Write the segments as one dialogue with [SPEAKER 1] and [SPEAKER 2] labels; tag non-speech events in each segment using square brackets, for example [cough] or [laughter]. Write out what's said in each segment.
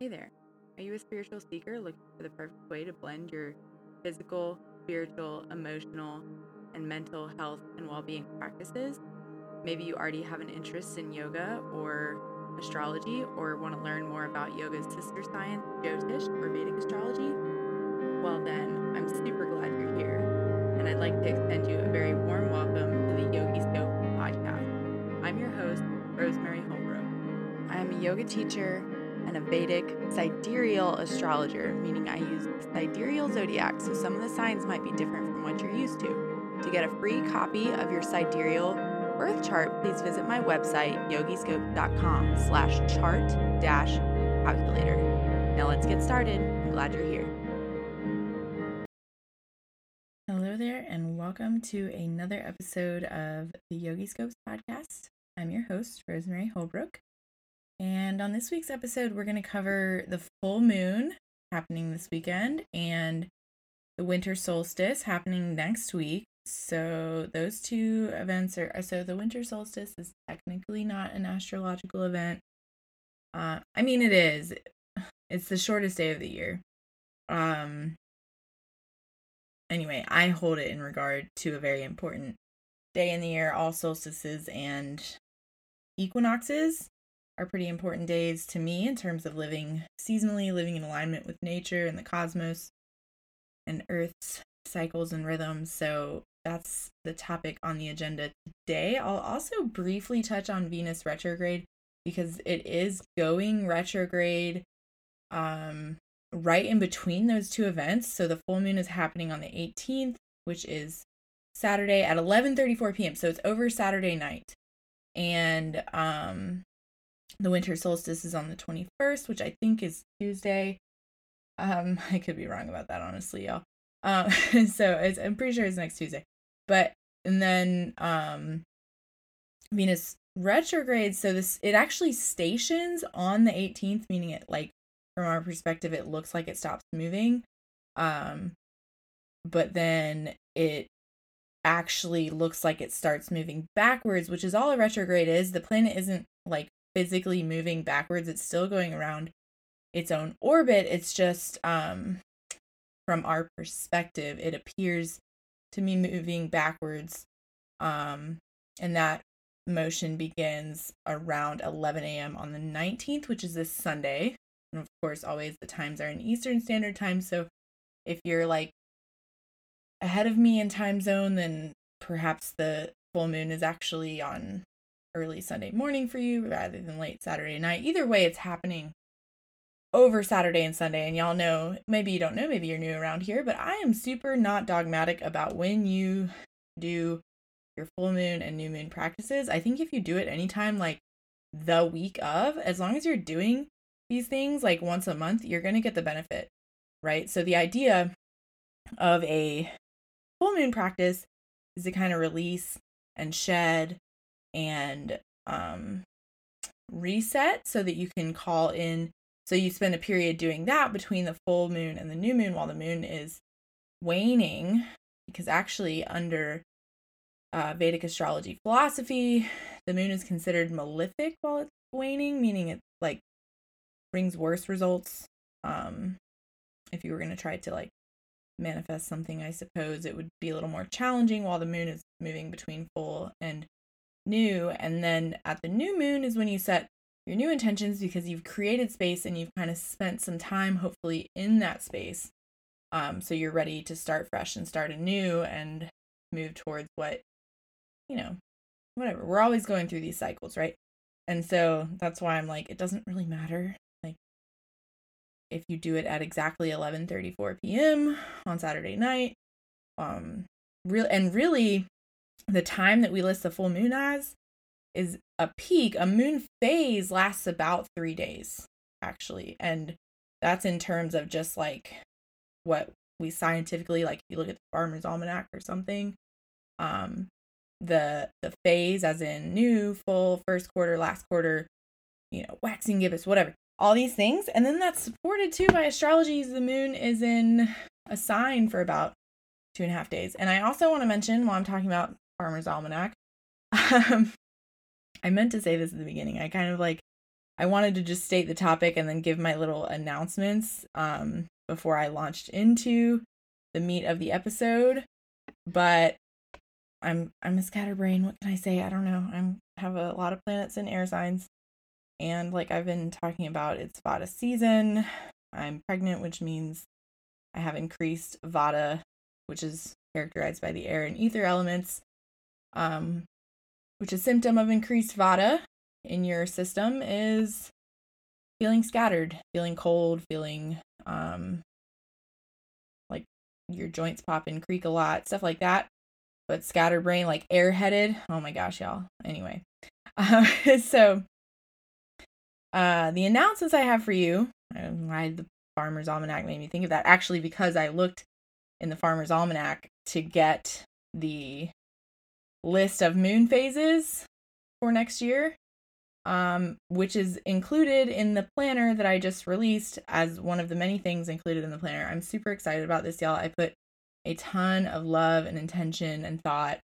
[SPEAKER 1] Hey there. Are you a spiritual seeker looking for the perfect way to blend your physical, spiritual, emotional, and mental health and well being practices? Maybe you already have an interest in yoga or astrology or want to learn more about yoga's sister science, Jyotish or Vedic astrology? Well, then, I'm super glad you're here. And I'd like to extend you a very warm welcome to the Yogi Scope podcast. I'm your host, Rosemary Holbrook. I am a yoga teacher and a Vedic sidereal astrologer, meaning I use sidereal zodiac, so some of the signs might be different from what you're used to. To get a free copy of your sidereal birth chart, please visit my website, yogiscope.com slash chart dash calculator. Now let's get started. I'm glad you're here. Hello there, and welcome to another episode of the Yogi Scopes podcast. I'm your host, Rosemary Holbrook. And on this week's episode, we're going to cover the full moon happening this weekend and the winter solstice happening next week. So, those two events are so the winter solstice is technically not an astrological event. Uh, I mean, it is. It's the shortest day of the year. Um, anyway, I hold it in regard to a very important day in the year. All solstices and equinoxes are pretty important days to me in terms of living seasonally, living in alignment with nature and the cosmos and Earth's cycles and rhythms. So that's the topic on the agenda today. I'll also briefly touch on Venus retrograde because it is going retrograde um right in between those two events. So the full moon is happening on the 18th, which is Saturday at 11:34 p.m. So it's over Saturday night. And um the winter solstice is on the 21st, which I think is Tuesday. Um, [laughs] I could be wrong about that, honestly, y'all. Um, [laughs] so it's, I'm pretty sure it's next Tuesday. But and then um, Venus retrograde. So this it actually stations on the 18th, meaning it like from our perspective, it looks like it stops moving. Um, but then it actually looks like it starts moving backwards, which is all a retrograde is. The planet isn't like physically moving backwards. It's still going around its own orbit. It's just um from our perspective, it appears to be moving backwards. Um and that motion begins around 11 a.m. on the 19th, which is this Sunday. And of course, always the times are in Eastern Standard Time. So if you're like ahead of me in time zone, then perhaps the full moon is actually on early Sunday morning for you rather than late Saturday night. Either way, it's happening over Saturday and Sunday. And y'all know, maybe you don't know, maybe you're new around here, but I am super not dogmatic about when you do your full moon and new moon practices. I think if you do it anytime, like the week of, as long as you're doing these things like once a month, you're going to get the benefit, right? So the idea of a full moon practice is to kind of release and shed and um, reset so that you can call in. So you spend a period doing that between the full moon and the new moon while the moon is waning, because actually, under uh, Vedic astrology philosophy, the moon is considered malefic while it's waning, meaning it like brings worse results. Um, if you were going to try to like manifest something, I suppose it would be a little more challenging while the moon is moving between full and new. And then at the new moon is when you set your new intentions because you've created space and you've kind of spent some time, hopefully, in that space. Um, so you're ready to start fresh and start anew and move towards what, you know, whatever. We're always going through these cycles, right? And so that's why I'm like, it doesn't really matter. Like, if you do it at exactly 11:34 p.m. on Saturday night, um, real and really, the time that we list the full moon as is a peak. A moon phase lasts about three days, actually. And that's in terms of just like what we scientifically like if you look at the farmer's almanac or something um the the phase as in new full first quarter last quarter you know waxing gibbous whatever all these things and then that's supported too by astrology the moon is in a sign for about two and a half days and i also want to mention while i'm talking about Farmer's Almanac. [laughs] Um, I meant to say this at the beginning. I kind of like I wanted to just state the topic and then give my little announcements um, before I launched into the meat of the episode. But I'm I'm a scatterbrain. What can I say? I don't know. I'm have a lot of planets in air signs. And like I've been talking about, it's Vata season. I'm pregnant, which means I have increased Vata, which is characterized by the air and ether elements, um, which a symptom of increased Vata in your system is feeling scattered, feeling cold, feeling um, like your joints pop and creak a lot, stuff like that. But scatterbrain, like airheaded. Oh my gosh, y'all. Anyway, [laughs] so uh, the announcements I have for you, why the Farmer's Almanac made me think of that. Actually, because I looked in the Farmer's Almanac to get the list of moon phases for next year, um, which is included in the planner that I just released as one of the many things included in the planner. I'm super excited about this, y'all. I put a ton of love and intention and thought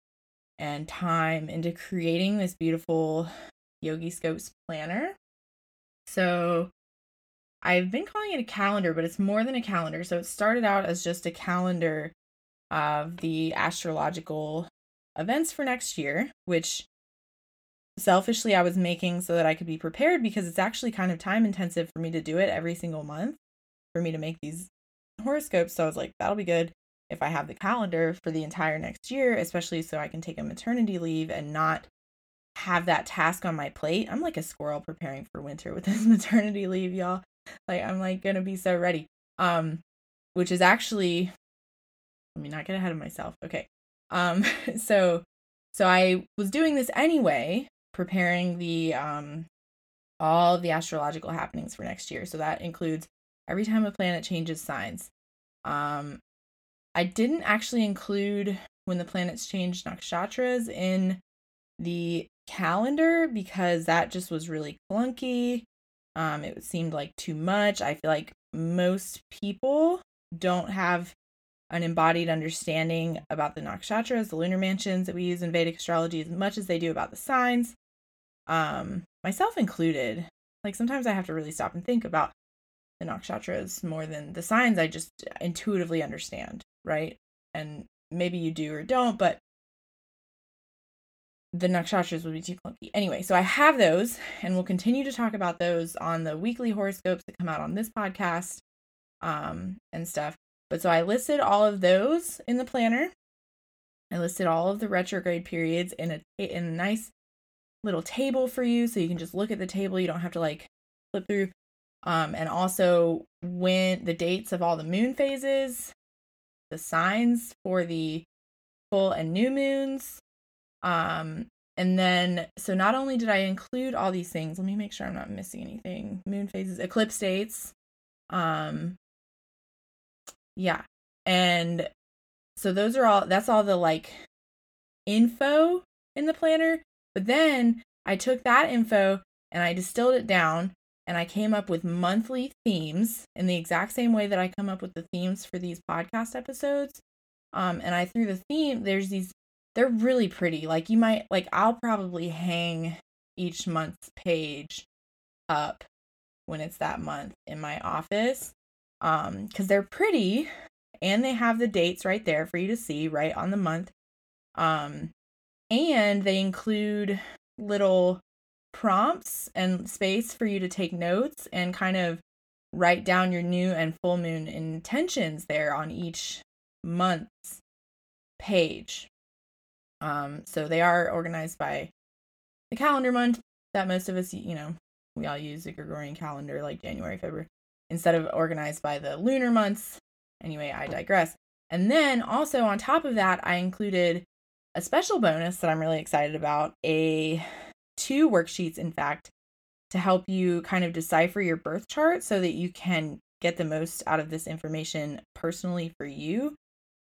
[SPEAKER 1] and time into creating this beautiful Yogi Scopes planner. So I've been calling it a calendar, but it's more than a calendar. So it started out as just a calendar of the astrological events for next year, which selfishly I was making so that I could be prepared because it's actually kind of time intensive for me to do it every single month for me to make these horoscopes. So I was like, that'll be good if I have the calendar for the entire next year, especially so I can take a maternity leave and not have that task on my plate. I'm like a squirrel preparing for winter with [laughs] this maternity leave, y'all. Like I'm like gonna be so ready. Um, which is actually let me not get ahead of myself. Okay. Um, [laughs] so so I was doing this anyway, preparing the um all of the astrological happenings for next year. So that includes every time a planet changes signs. Um, I didn't actually include when the planets change nakshatras in the calendar because that just was really clunky. Um, it seemed like too much. I feel like most people don't have an embodied understanding about the nakshatras, the lunar mansions that we use in Vedic astrology, as much as they do about the signs, um, myself included. Like sometimes I have to really stop and think about the nakshatras more than the signs I just intuitively understand, right? And maybe you do or don't, but the nakshatras would be too clunky. Anyway, so I have those, and we'll continue to talk about those on the weekly horoscopes that come out on this podcast, um, and stuff. But so I listed all of those in the planner. I listed all of the retrograde periods in a in a nice little table for you, so you can just look at the table. You don't have to like flip through. Um, and also when the dates of all the moon phases, the signs for the full and new moons, um, and then, so not only did I include all these things, let me make sure I'm not missing anything. Moon phases, eclipse dates. Um, yeah. And so those are all, that's all the like info in the planner. But then I took that info and I distilled it down and I came up with monthly themes in the exact same way that I come up with the themes for these podcast episodes. Um, and I threw the theme, there's these they're really pretty. Like you might like I'll probably hang each month's page up when it's that month in my office um cuz they're pretty and they have the dates right there for you to see right on the month. Um and they include little prompts and space for you to take notes and kind of write down your new and full moon intentions there on each month's page. Um, so they are organized by the calendar month that most of us, you know, we all use the Gregorian calendar like January, February, instead of organized by the lunar months. Anyway, I digress. And then also on top of that, I included a special bonus that I'm really excited about a two worksheets, in fact, to help you kind of decipher your birth chart so that you can get the most out of this information personally for you.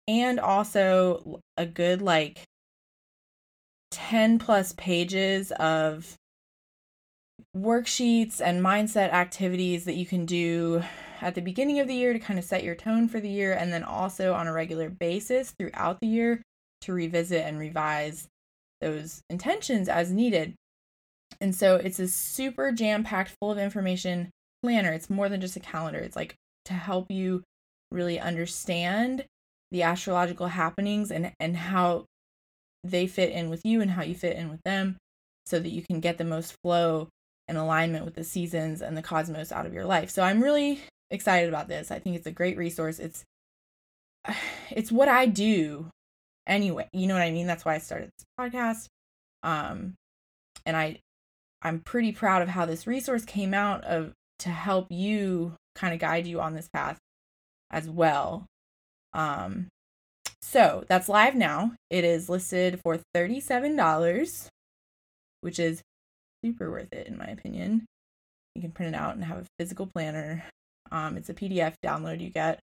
[SPEAKER 1] And also a good, like, 10 plus pages of worksheets and mindset activities that you can do at the beginning of the year to kind of set your tone for the year, and then also on a regular basis throughout the year to revisit and revise those intentions as needed. And so it's a super jam packed, full of information planner. It's more than just a calendar, it's like to help you really understand the astrological happenings and, and how they fit in with you and how you fit in with them so that you can get the most flow and alignment with the seasons and the cosmos out of your life. So I'm really excited about this. I think it's a great resource. It's [sighs] it's what I do anyway. You know what I mean? That's why I started this podcast. Um and I I'm pretty proud of how this resource came out of to help you kind of guide you on this path as well. Um so that's live now. It is listed for $37, which is super worth it in my opinion. You can print it out and have a physical planner. Um, it's a PDF download you get.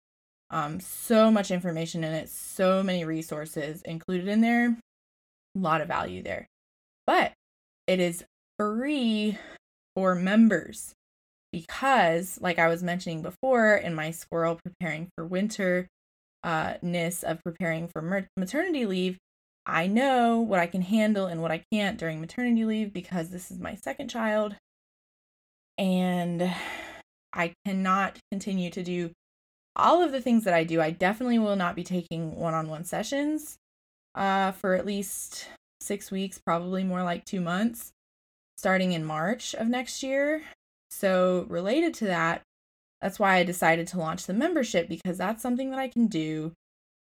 [SPEAKER 1] Um, so much information in it, so many resources included in there. A lot of value there. But it is free for members because, like I was mentioning before, in my squirrel preparing for winter uh, ness of preparing for maternity leave, I know what I can handle and what I can't during maternity leave because this is my second child. And I cannot continue to do all of the things that I do. I definitely will not be taking one on one sessions uh, for at least six weeks, probably more like two months, starting in March of next year. So, related to that, that's why I decided to launch the membership because that's something that I can do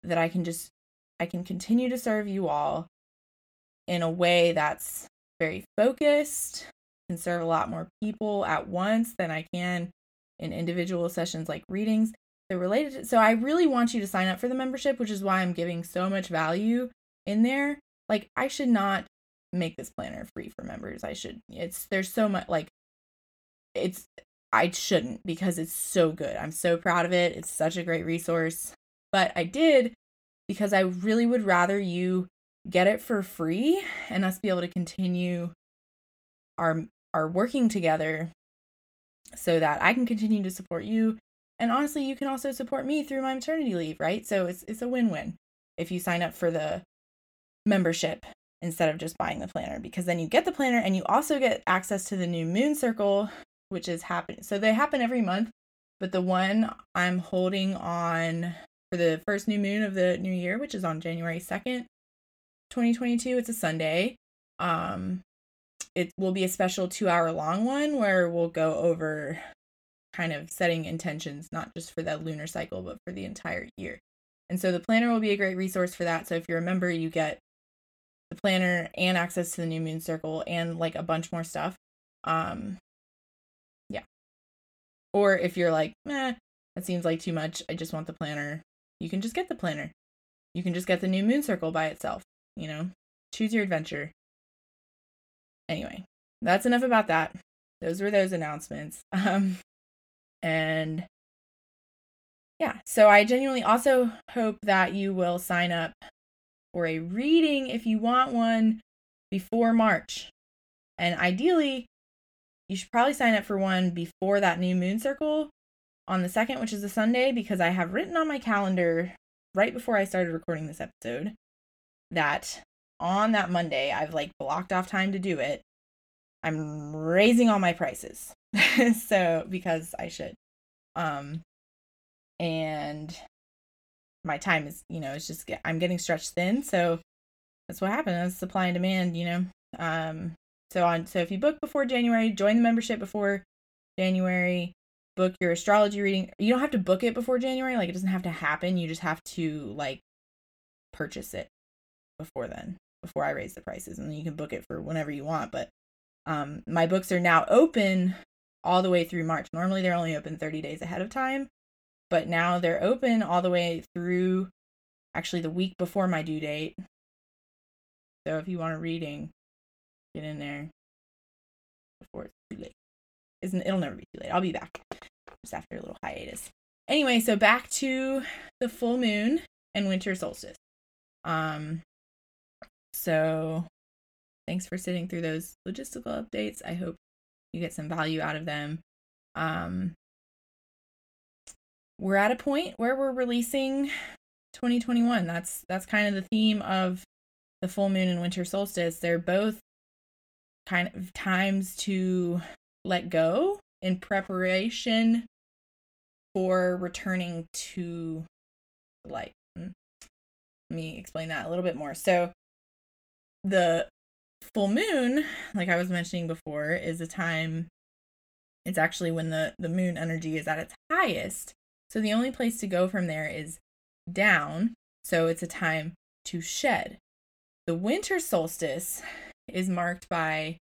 [SPEAKER 1] that I can just I can continue to serve you all in a way that's very focused, can serve a lot more people at once than I can in individual sessions like readings. They're related to, so I really want you to sign up for the membership, which is why I'm giving so much value in there. Like I should not make this planner free for members. I should it's there's so much like it's I shouldn't because it's so good. I'm so proud of it. It's such a great resource. But I did because I really would rather you get it for free and us be able to continue our our working together so that I can continue to support you and honestly you can also support me through my maternity leave, right? So it's it's a win-win if you sign up for the membership instead of just buying the planner because then you get the planner and you also get access to the new moon circle which is happening. So they happen every month, but the one I'm holding on for the first new moon of the new year, which is on January 2nd, 2022, it's a Sunday. Um it will be a special 2-hour long one where we'll go over kind of setting intentions not just for that lunar cycle but for the entire year. And so the planner will be a great resource for that. So if you're a member, you get the planner and access to the new moon circle and like a bunch more stuff. Um yeah. or if you're like, eh, that seems like too much, I just want the planner, you can just get the planner. You can just get the new moon circle by itself, you know? Choose your adventure. Anyway, that's enough about that. Those were those announcements. [laughs] Um and yeah, so I genuinely also hope that you will sign up for a reading if you want one before March. And ideally, you should probably sign up for one before that new moon circle on the second, which is a Sunday, because I have written on my calendar right before I started recording this episode that on that Monday, I've like blocked off time to do it. I'm raising all my prices. [laughs] so, because I should. Um, and my time is, you know, it's just, I'm getting stretched thin. So that's what happened. That's supply and demand, you know. Um, so on so if you book before January, join the membership before January, book your astrology reading. You don't have to book it before January, like it doesn't have to happen. You just have to like purchase it before then, before I raise the prices and then you can book it for whenever you want, but um my books are now open all the way through March. Normally they're only open 30 days ahead of time, but now they're open all the way through actually the week before my due date. So if you want a reading, Get in there before it's too late. Isn't it'll never be too late. I'll be back just after a little hiatus. Anyway, so back to the full moon and winter solstice. Um so thanks for sitting through those logistical updates. I hope you get some value out of them. Um we're at a point where we're releasing 2021. That's that's kind of the theme of the full moon and winter solstice. They're both kind of times to let go in preparation for returning to light. Hmm. Let me explain that a little bit more. So, the full moon, like I was mentioning before, is a time it's actually when the the moon energy is at its highest. So the only place to go from there is down. So it's a time to shed. The winter solstice is marked by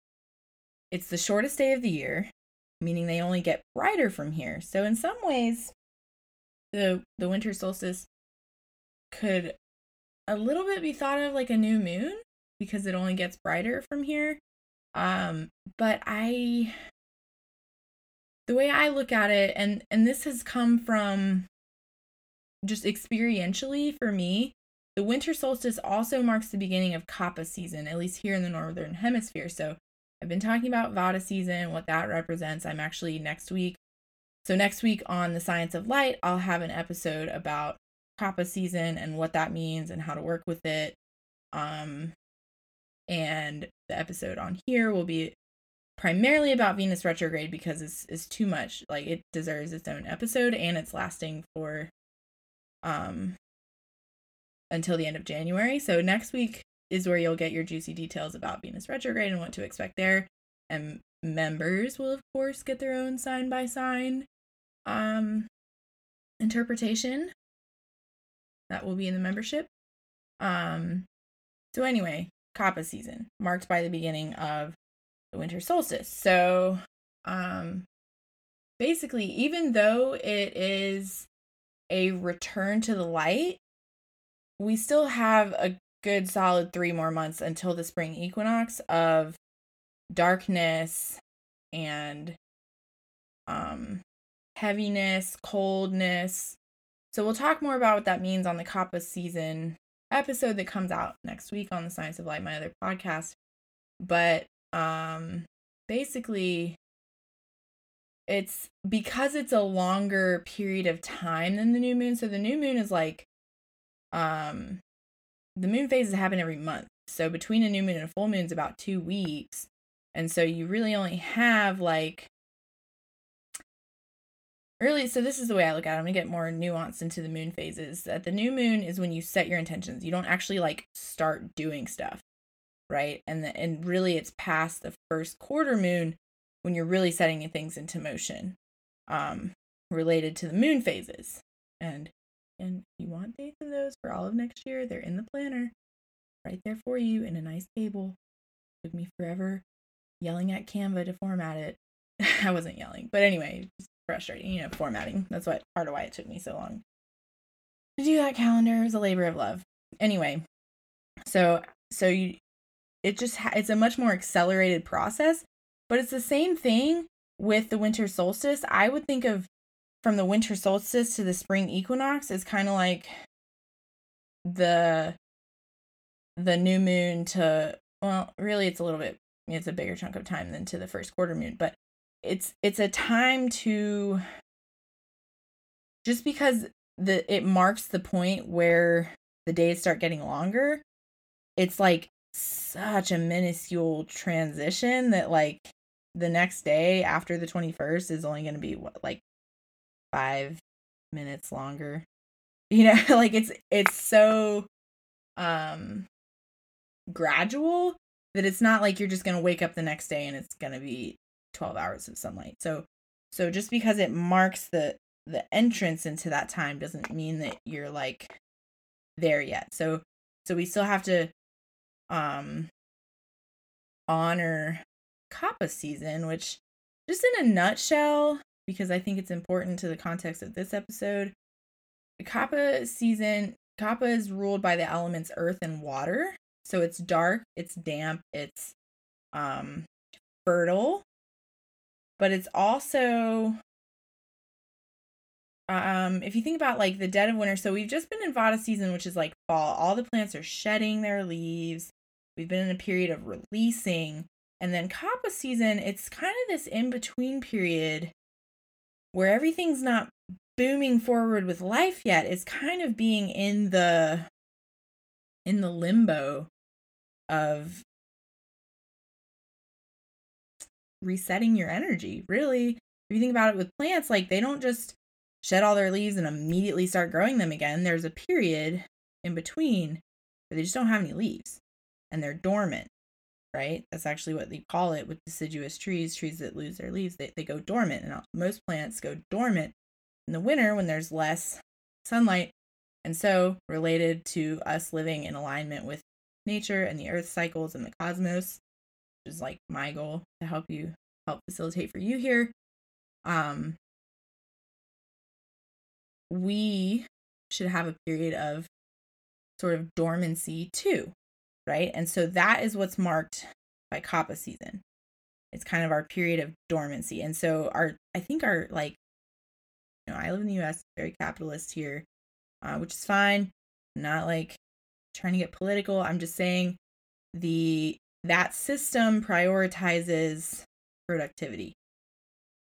[SPEAKER 1] it's the shortest day of the year, meaning they only get brighter from here. So in some ways the the winter solstice could a little bit be thought of like a new moon because it only gets brighter from here. Um but I the way I look at it and and this has come from just experientially for me, the winter solstice also marks the beginning of Kapha season, at least here in the northern hemisphere. So I've been talking about Vata season, what that represents. I'm actually next week. So next week on the Science of Light, I'll have an episode about Kapha season and what that means and how to work with it. Um and the episode on here will be primarily about Venus retrograde because it's it's too much. Like it deserves its own episode and it's lasting for um until the end of January. So next week is where you'll get your juicy details about Venus retrograde and what to expect there. And members will of course get their own sign by sign um interpretation. That will be in the membership. Um so anyway, Kapha season, marked by the beginning of the winter solstice. So um basically even though it is a return to the light, we still have a good solid three more months until the spring equinox of darkness and um heaviness, coldness. So we'll talk more about what that means on the Kapha season episode that comes out next week on the Science of Light, my other podcast. But um basically it's because it's a longer period of time than the new moon. So the new moon is like um the moon phases happen every month. So between a new moon and a full moon is about 2 weeks. And so you really only have like early so this is the way I look at it. I'm gonna get more nuanced into the moon phases. That the new moon is when you set your intentions. You don't actually like start doing stuff, right? And the, and really it's past the first quarter moon when you're really setting things into motion um, related to the moon phases. And and if you want dates of those for all of next year, they're in the planner right there for you in a nice table. Took me forever yelling at Canva to format it. [laughs] I wasn't yelling, but anyway, it's frustrating, you know, formatting. That's what part of why it took me so long to do that calendar. It was a labor of love. Anyway, so so you it just ha- it's a much more accelerated process but it's the same thing with the winter solstice. I would think of from the winter solstice to the spring equinox is kind of like the the new moon to well, really it's a little bit it's a bigger chunk of time than to the first quarter moon, but it's it's a time to just because the it marks the point where the days start getting longer. It's like such a minuscule transition that like the next day after the 21st is only going to be what like 5 minutes longer. You know, [laughs] like it's it's so um gradual that it's not like you're just going to wake up the next day and it's going to be 12 hours of sunlight. So so just because it marks the the entrance into that time doesn't mean that you're like there yet. So so we still have to um honor Kapha season, which just in a nutshell, because I think it's important to the context of this episode, the Kapha season, Kapha is ruled by the elements earth and water. So it's dark, it's damp, it's um fertile, but it's also um if you think about like the dead of winter, so we've just been in Vata season, which is like fall. All the plants are shedding their leaves. We've been in a period of releasing and then Kapha season, it's kind of this in between period where everything's not booming forward with life yet. It's kind of being in the in the limbo of resetting your energy. Really, if you think about it with plants, like they don't just shed all their leaves and immediately start growing them again. There's a period in between where they just don't have any leaves and they're dormant, right? That's actually what they call it with deciduous trees, trees that lose their leaves. They, they go dormant, and most plants go dormant in the winter when there's less sunlight. And so, related to us living in alignment with nature and the earth cycles and the cosmos, which is like my goal to help you help facilitate for you here. Um, we should have a period of sort of dormancy too, right? And so that is what's marked by Kapha season. It's kind of our period of dormancy. And so our I think our like you know, I live in the US, very capitalist here, uh, which is fine. I'm not like trying to get political. I'm just saying the that system prioritizes productivity.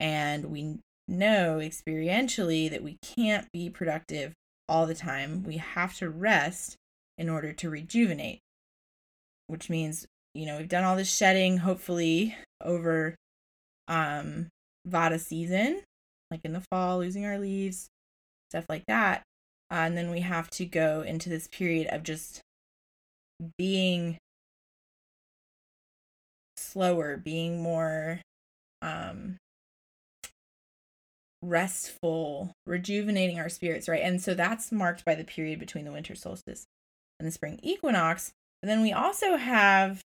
[SPEAKER 1] And we know experientially that we can't be productive all the time. We have to rest in order to rejuvenate, which means, you know, we've done all this shedding, hopefully, over um, Vata season, like in the fall, losing our leaves, stuff like that. Uh, and then we have to go into this period of just being slower, being more um, restful, rejuvenating our spirits, right? And so that's marked by the period between the winter solstice and the spring equinox. And then we also have,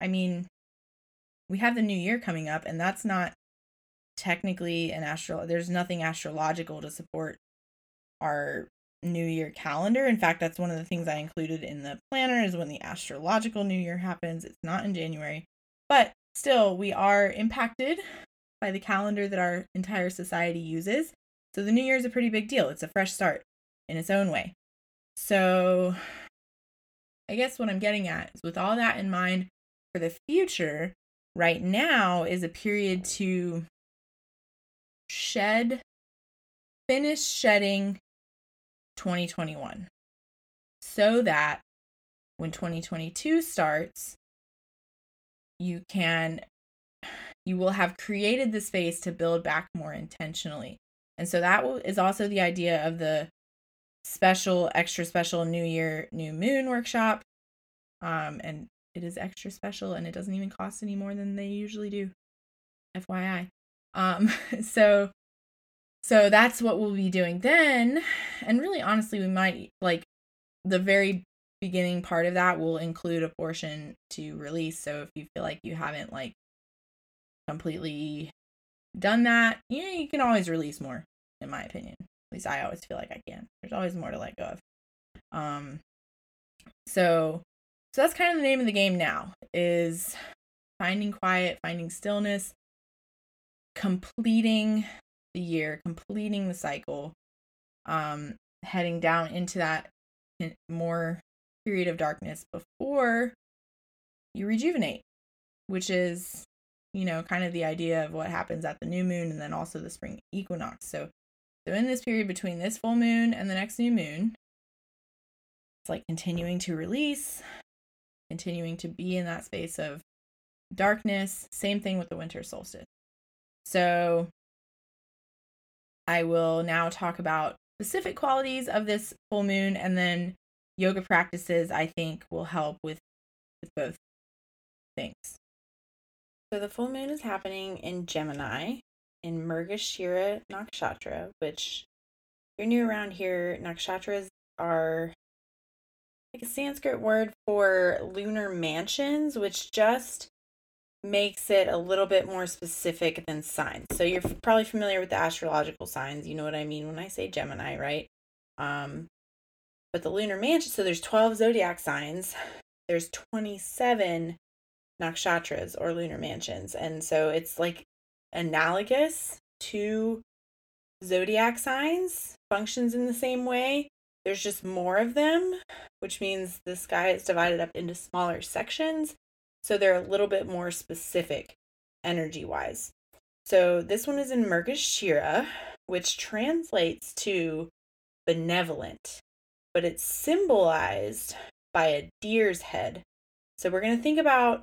[SPEAKER 1] I mean, we have the new year coming up, and that's not technically an astro, there's nothing astrological to support our new year calendar. In fact, that's one of the things I included in the planner is when the astrological new year happens. It's not in January, but still, we are impacted by the calendar that our entire society uses. So the new year is a pretty big deal. It's a fresh start in its own way. So I guess what I'm getting at is with all that in mind for the future, right now is a period to shed, finish shedding 2021 so that when 2022 starts, you can you will have created the space to build back more intentionally. And so that is also the idea of the special, extra special New Year, New Moon workshop. Um, and it is extra special and it doesn't even cost any more than they usually do. FYI. Um, [laughs] so so that's what we'll be doing then. And really honestly, we might like the very beginning part of that will include a portion to release. So if you feel like you haven't like completely done that, you know, you can always release more, in my opinion. At least I always feel like I can. There's always more to let go of. Um so so that's kind of the name of the game now is finding quiet, finding stillness, completing the year, completing the cycle, um, heading down into that more period of darkness before you rejuvenate, which is you know, kind of the idea of what happens at the new moon and then also the spring equinox. So, so in this period between this full moon and the next new moon, it's like continuing to release, continuing to be in that space of darkness. Same thing with the winter solstice. So, I will now talk about specific qualities of this full moon and then yoga practices I think will help with with both things. So the full moon is happening in Gemini in Mrgashira Nakshatra, which you're new around here, nakshatras are like a Sanskrit word for lunar mansions, which just makes it a little bit more specific than signs. So you're probably familiar with the astrological signs. You know what I mean when I say Gemini, right? Um, but the lunar mansion, so there's 12 zodiac signs. There's 27 nakshatras or lunar mansions. And so it's like analogous to zodiac signs, functions in the same way. There's just more of them, which means the sky is divided up into smaller sections. So they're a little bit more specific energy wise. So this one is in Mrgashira, which translates to benevolent, but it's symbolized by a deer's head. So we're going to think about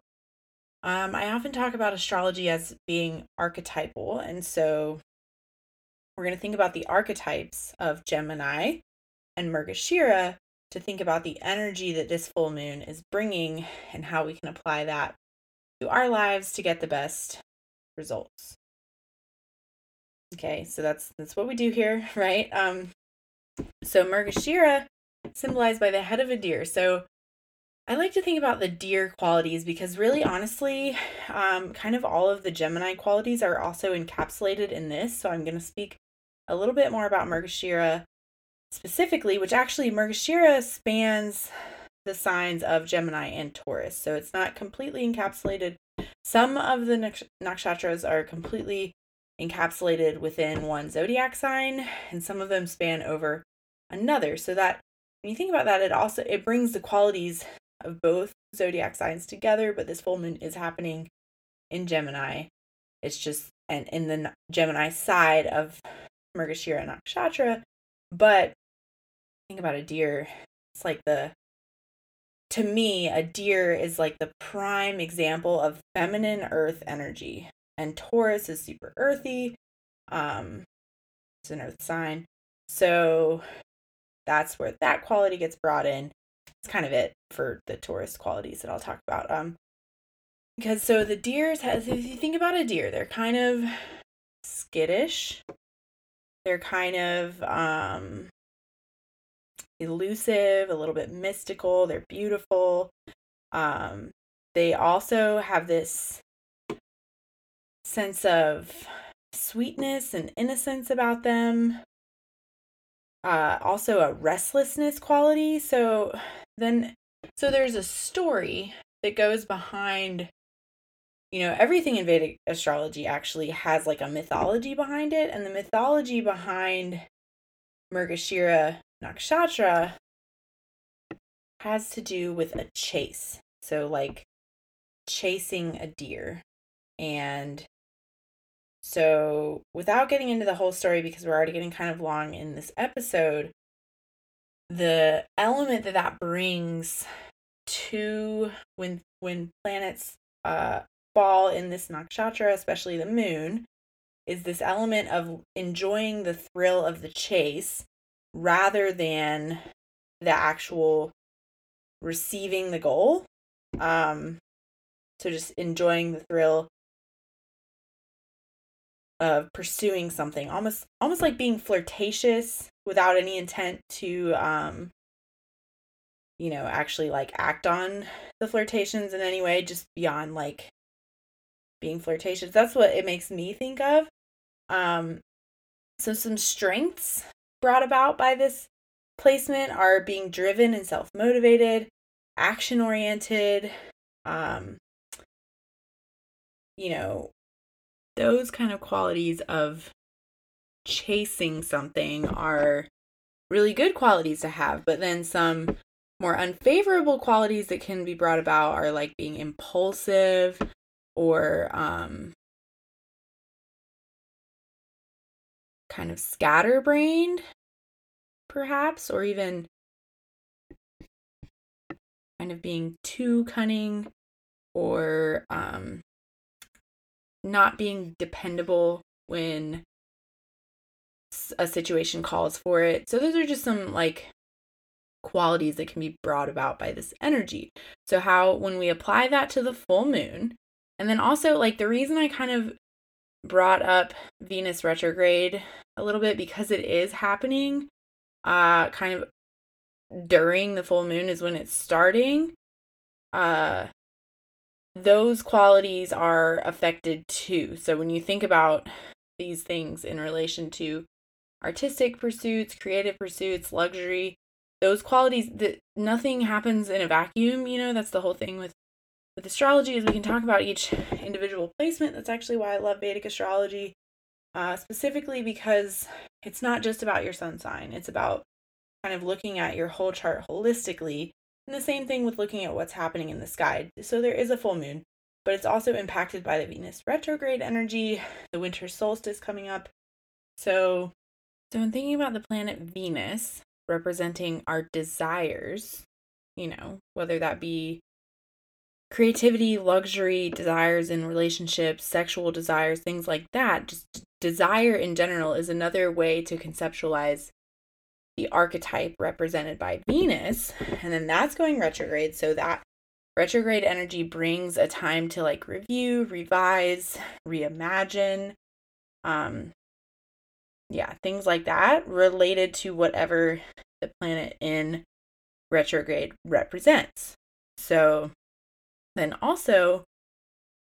[SPEAKER 1] Um, I often talk about astrology as being archetypal. And so we're going to think about the archetypes of Gemini and Mrgashira to think about the energy that this full moon is bringing and how we can apply that to our lives to get the best results. Okay, so that's that's what we do here, [laughs] right? Um so Mrgashira symbolized by the head of a deer. So I like to think about the deer qualities because, really, honestly, um, kind of all of the Gemini qualities are also encapsulated in this. So I'm going to speak a little bit more about Mrgashira specifically, which actually Mrgashira spans the signs of Gemini and Taurus. So it's not completely encapsulated. Some of the nakshatras are completely encapsulated within one zodiac sign, and some of them span over another. So that when you think about that, it also it brings the qualities of both zodiac signs together, but this full moon is happening in Gemini. It's just and in the Gemini side of Mrgashira Nakshatra. But think about a deer. It's like the to me, a deer is like the prime example of feminine earth energy. And Taurus is super earthy. Um it's an earth sign. So that's where that quality gets brought in kind of it for the Taurus qualities that I'll talk about. Um, because so the deers has if you think about a deer, they're kind of skittish. They're kind of um elusive, a little bit mystical. They're beautiful. Um, they also have this sense of sweetness and innocence about them. Uh, also a restlessness quality. So then so there's a story that goes behind you know everything in vedic astrology actually has like a mythology behind it and the mythology behind mrgashira nakshatra has to do with a chase. So like chasing a deer. And so without getting into the whole story because we're already getting kind of long in this episode the element that that brings to when when planets uh fall in this nakshatra especially the moon is this element of enjoying the thrill of the chase rather than the actual receiving the goal um so just enjoying the thrill of pursuing something almost almost like being flirtatious without any intent to um you know actually like act on the flirtations in any way just beyond like being flirtatious. That's what it makes me think of. Um so some strengths brought about by this placement are being driven and self-motivated action oriented um you know those kind of qualities of chasing something are really good qualities to have, but then some more unfavorable qualities that can be brought about are like being impulsive or um kind of scatterbrained perhaps or even kind of being too cunning or um not being dependable when a situation calls for it. So those are just some like qualities that can be brought about by this energy. So how when we apply that to the full moon, and then also like the reason I kind of brought up Venus retrograde a little bit because it is happening uh kind of during the full moon is when it's starting. Uh those qualities are affected too. So when you think about these things in relation to artistic pursuits, creative pursuits, luxury, those qualities that nothing happens in a vacuum, you know, that's the whole thing with with astrology is we can talk about each individual placement. That's actually why I love Vedic astrology. Uh, specifically because it's not just about your sun sign. It's about kind of looking at your whole chart holistically. And the same thing with looking at what's happening in the sky. So there is a full moon, but it's also impacted by the Venus retrograde energy, the winter solstice coming up. So so, in thinking about the planet Venus representing our desires, you know, whether that be creativity, luxury, desires in relationships, sexual desires, things like that. Just desire in general is another way to conceptualize the archetype represented by Venus. And then that's going retrograde. So that retrograde energy brings a time to like review, revise, reimagine. Um, yeah, things like that related to whatever the planet in retrograde represents. So then also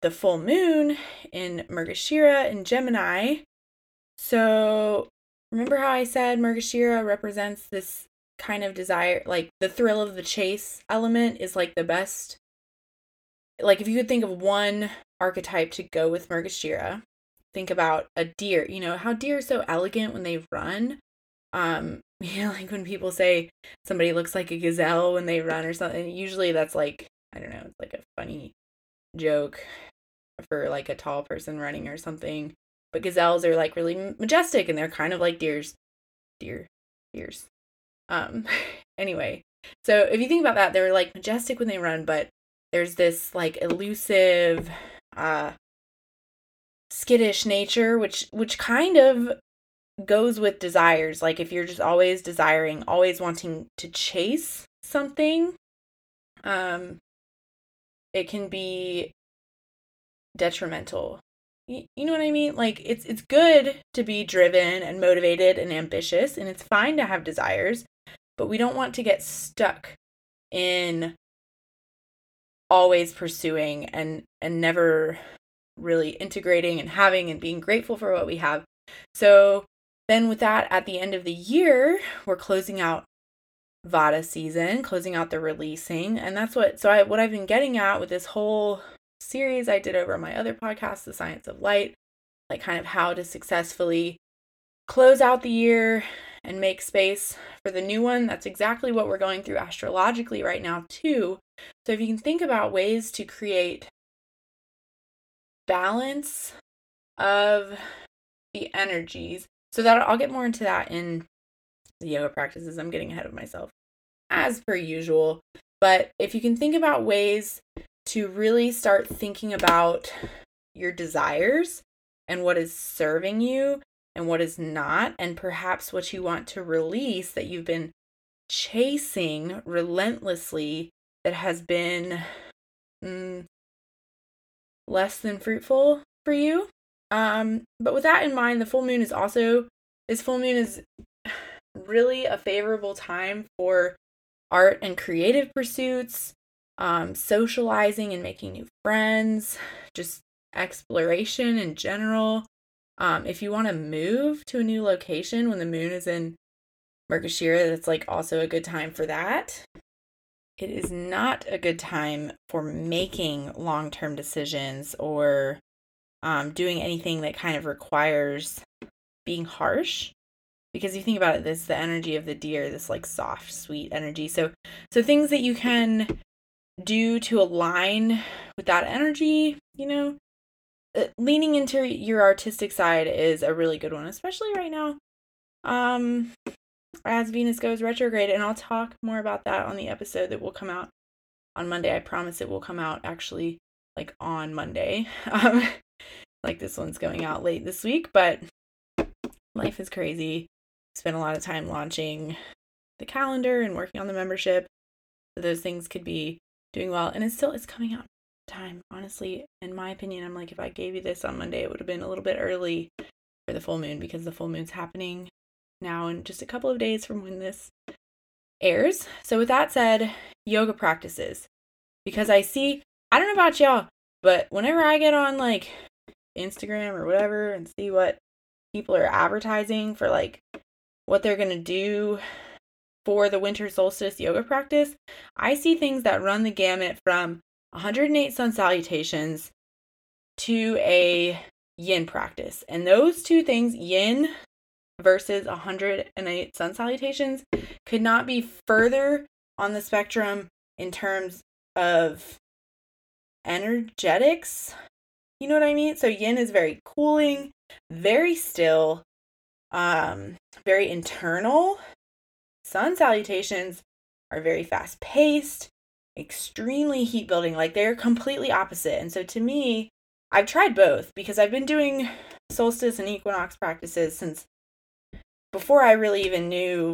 [SPEAKER 1] the full moon in Mrgashira in Gemini. So remember how I said Mrgashira represents this kind of desire, like the thrill of the chase element is like the best. Like if you could think of one archetype to go with Mrgashira, think about a deer. You know how deer are so elegant when they run. Um, [laughs] you know, like when people say somebody looks like a gazelle when they run or something. Usually that's like I don't know, it's like a funny joke for like a tall person running or something. But gazelles are like really majestic and they're kind of like deers. Deer. Deers. Um [laughs] anyway, so if you think about that, they're like majestic when they run, but there's this like elusive uh skittish nature which which kind of goes with desires. Like if you're just always desiring, always wanting to chase something, um it can be detrimental. You, know what I mean? Like it's it's good to be driven and motivated and ambitious and it's fine to have desires, but we don't want to get stuck in always pursuing and and never really integrating and having and being grateful for what we have. So then with that at the end of the year, we're closing out Vata season, closing out the releasing. And that's what, so I, what I've been getting at with this whole series I did over my other podcast, The Science of Light, like kind of how to successfully close out the year and make space for the new one. That's exactly what we're going through astrologically right now, too. So if you can think about ways to create balance of the energies, so that I'll get more into that in the yoga practices. I'm getting ahead of myself as per usual. But if you can think about ways to really start thinking about your desires and what is serving you and what is not, and perhaps what you want to release that you've been chasing relentlessly that has been mm, less than fruitful for you. Um, but with that in mind, the full moon is also this full moon is [sighs] really a favorable time for art and creative pursuits, um, socializing and making new friends, just exploration in general. Um, if you want to move to a new location when the moon is in Mrgashira, that's like also a good time for that. It is not a good time for making long term decisions or um, doing anything that kind of requires being harsh. Because you think about it this the energy of the deer this like soft sweet energy. So so things that you can do to align with that energy you know uh, leaning into your artistic side is a really good one especially right now. Um as venus goes retrograde and i'll talk more about that on the episode that will come out on monday i promise it will come out actually like on monday [laughs] um like this one's going out late this week but life is crazy spent a lot of time launching the calendar and working on the membership. So those things could be doing well. And it's still it's coming out time. Honestly, in my opinion, I'm like if I gave you this on Monday, it would have been a little bit early for the full moon because the full moon's happening now in just a couple of days from when this airs. So with that said, yoga practices. Because I see I don't know about y'all, but whenever I get on like Instagram or whatever and see what people are advertising for like what they're going to do for the winter solstice yoga practice, I see things that run the gamut from 108 sun salutations to a yin practice. And those two things, yin versus 108 sun salutations, could not be further on the spectrum in terms of energetics. You know what I mean? So yin is very cooling, very still, um, very internal. Sun salutations are very fast paced, extremely heat building. Like they're completely opposite. And so to me, I've tried both because I've been doing solstice and equinox practices since before I really even knew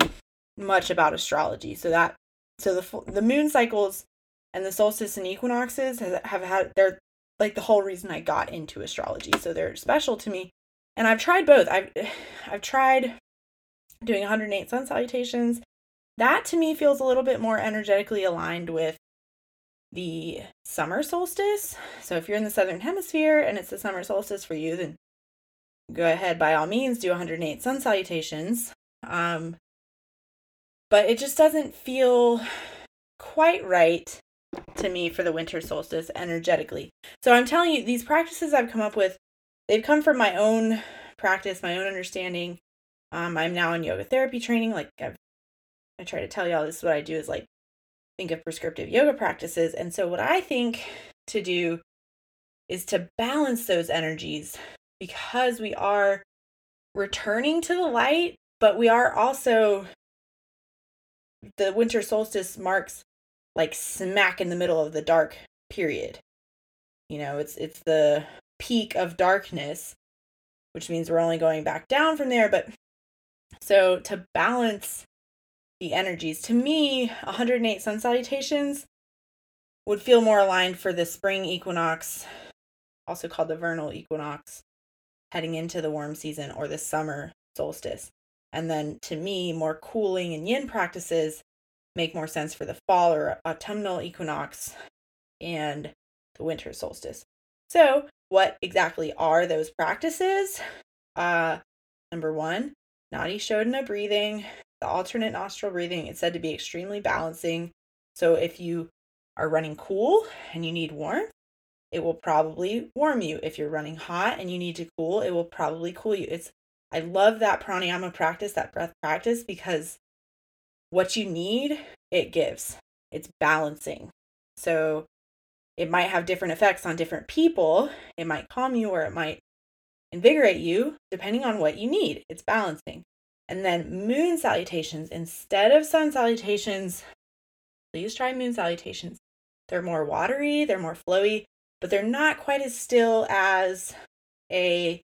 [SPEAKER 1] much about astrology. So that so the the moon cycles and the solstice and equinoxes have, have had they're like the whole reason I got into astrology. So they're special to me. And I've tried both. I've [sighs] I've tried doing 108 sun salutations. That to me feels a little bit more energetically aligned with the summer solstice. So if you're in the southern hemisphere and it's the summer solstice for you, then go ahead by all means do 108 sun salutations. Um, but it just doesn't feel quite right to me for the winter solstice energetically. So I'm telling you, these practices I've come up with, they've come from my own practice, my own understanding. Um, I'm now in yoga therapy training. Like I've, I try to tell y'all, this is what I do is like think of prescriptive yoga practices. And so what I think to do is to balance those energies because we are returning to the light, but we are also the winter solstice marks like smack in the middle of the dark period. You know, it's it's the peak of darkness, which means we're only going back down from there, but so to balance the energies, to me, 108 sun salutations would feel more aligned for the spring equinox, also called the vernal equinox, heading into the warm season or the summer solstice. And then to me, more cooling and yin practices make more sense for the fall or autumnal equinox and the winter solstice. So, what exactly are those practices? Uh, number one, Nadi Shodhana breathing, the alternate nostril breathing. It's said to be extremely balancing. So, if you are running cool and you need warmth, it will probably warm you. If you're running hot and you need to cool, it will probably cool you. It's I love that pranayama practice, that breath practice because what you need, it gives. It's balancing. So it might have different effects on different people. It might calm you or it might invigorate you depending on what you need. It's balancing. And then moon salutations instead of sun salutations, please try moon salutations. They're more watery, they're more flowy, but they're not quite as still as a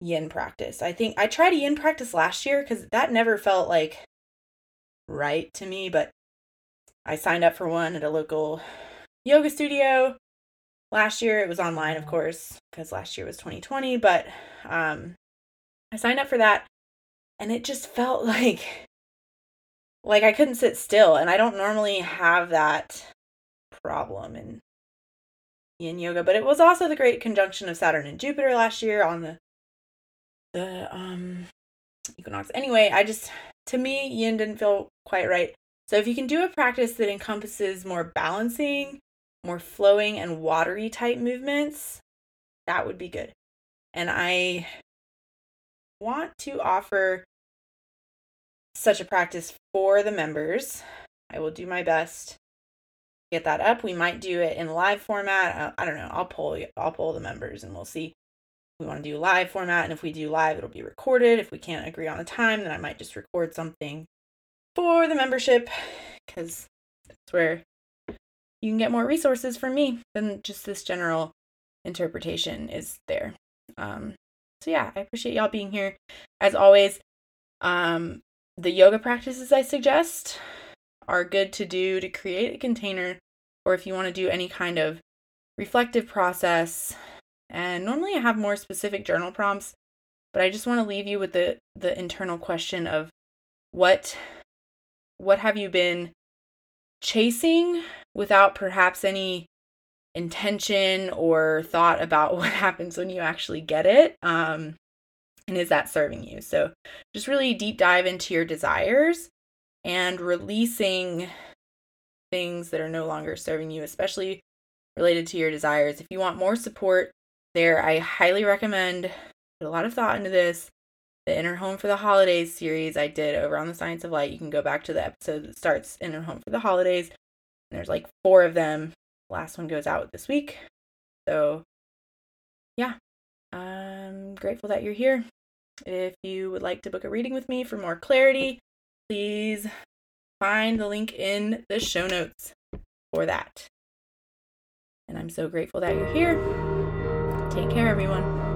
[SPEAKER 1] yin practice. I think I tried a yin practice last year because that never felt like right to me, but I signed up for one at a local yoga studio last year. It was online, of course, because last year was 2020, but um, I signed up for that and it just felt [laughs] like like I couldn't sit still and I don't normally have that problem in yin yoga, but it was also the great conjunction of Saturn and Jupiter last year on the the um equinox. Anyway, I just to me yin didn't feel quite right. So if you can do a practice that encompasses more balancing, more flowing and watery type movements, that would be good. And I want to offer such a practice for the members. I will do my best get that up. We might do it in live format. I, I don't know. I'll pull I'll pull the members and we'll see we want to do live format and if we do live it'll be recorded if we can't agree on a time then i might just record something for the membership because that's where you can get more resources from me than just this general interpretation is there um so yeah i appreciate y'all being here as always um the yoga practices i suggest are good to do to create a container or if you want to do any kind of reflective process. And normally I have more specific journal prompts, but I just want to leave you with the the internal question of what what have you been chasing without perhaps any intention or thought about [laughs] what happens when you actually get it um and is that serving you? So just really deep dive into your desires and releasing things that are no longer serving you especially related to your desires if you want more support there. I highly recommend put a lot of thought into this. The Inner Home for the Holidays series I did over on the Science of Light. You can go back to the episode that starts Inner Home for the Holidays. And there's like four of them. The last one goes out this week. So yeah. I'm grateful that you're here. If you would like to book a reading with me for more clarity, please find the link in the show notes. for that. And I'm so grateful that you're here. Take care, everyone.